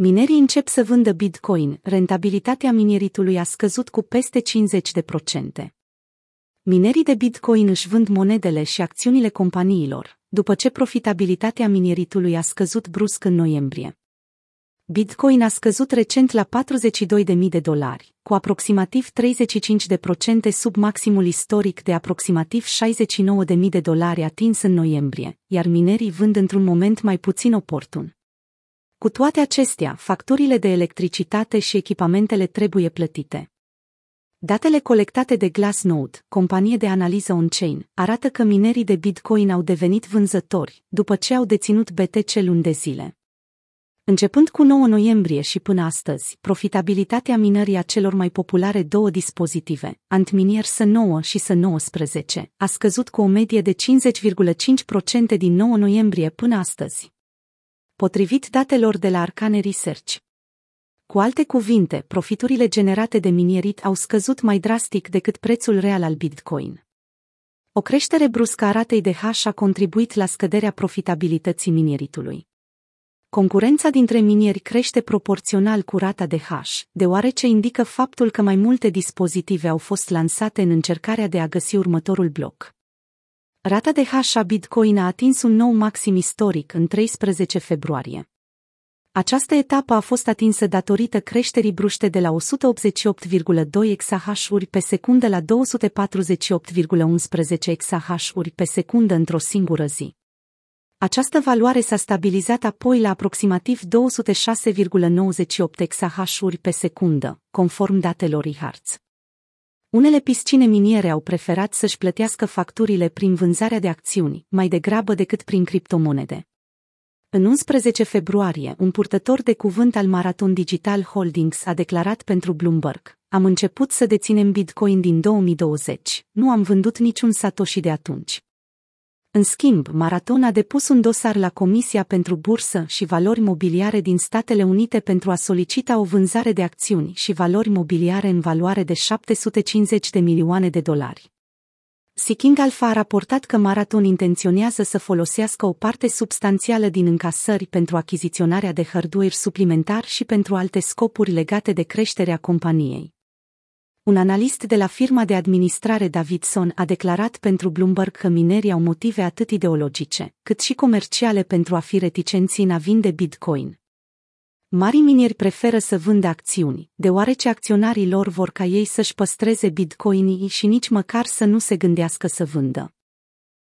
Minerii încep să vândă Bitcoin, rentabilitatea minieritului a scăzut cu peste 50%. Minerii de Bitcoin își vând monedele și acțiunile companiilor, după ce profitabilitatea minieritului a scăzut brusc în noiembrie. Bitcoin a scăzut recent la 42.000 de dolari, cu aproximativ 35% sub maximul istoric de aproximativ 69.000 de dolari atins în noiembrie, iar minerii vând într-un moment mai puțin oportun. Cu toate acestea, facturile de electricitate și echipamentele trebuie plătite. Datele colectate de Glassnode, companie de analiză on-chain, arată că minerii de Bitcoin au devenit vânzători, după ce au deținut BTC luni de zile. Începând cu 9 noiembrie și până astăzi, profitabilitatea minării a celor mai populare două dispozitive, Antminier S9 și S19, a scăzut cu o medie de 50,5% din 9 noiembrie până astăzi potrivit datelor de la Arcane Research. Cu alte cuvinte, profiturile generate de minierit au scăzut mai drastic decât prețul real al Bitcoin. O creștere bruscă a ratei de hash a contribuit la scăderea profitabilității minieritului. Concurența dintre minieri crește proporțional cu rata de hash, deoarece indică faptul că mai multe dispozitive au fost lansate în încercarea de a găsi următorul bloc. Rata de hash a Bitcoin a atins un nou maxim istoric în 13 februarie. Această etapă a fost atinsă datorită creșterii bruște de la 188,2 exahash-uri pe secundă la 248,11 exahash-uri pe secundă într-o singură zi. Această valoare s-a stabilizat apoi la aproximativ 206,98 exahash-uri pe secundă, conform datelor IHARTS. Unele piscine miniere au preferat să-și plătească facturile prin vânzarea de acțiuni, mai degrabă decât prin criptomonede. În 11 februarie, un purtător de cuvânt al Marathon Digital Holdings a declarat pentru Bloomberg, am început să deținem Bitcoin din 2020, nu am vândut niciun Satoshi de atunci. În schimb, Marathon a depus un dosar la Comisia pentru Bursă și Valori Mobiliare din Statele Unite pentru a solicita o vânzare de acțiuni și valori mobiliare în valoare de 750 de milioane de dolari. Seeking Alpha a raportat că Marathon intenționează să folosească o parte substanțială din încasări pentru achiziționarea de hardware suplimentar și pentru alte scopuri legate de creșterea companiei. Un analist de la firma de administrare Davidson a declarat pentru Bloomberg că minerii au motive atât ideologice, cât și comerciale pentru a fi reticenți în a vinde Bitcoin. Marii minieri preferă să vândă acțiuni, deoarece acționarii lor vor ca ei să-și păstreze bitcoinii și nici măcar să nu se gândească să vândă.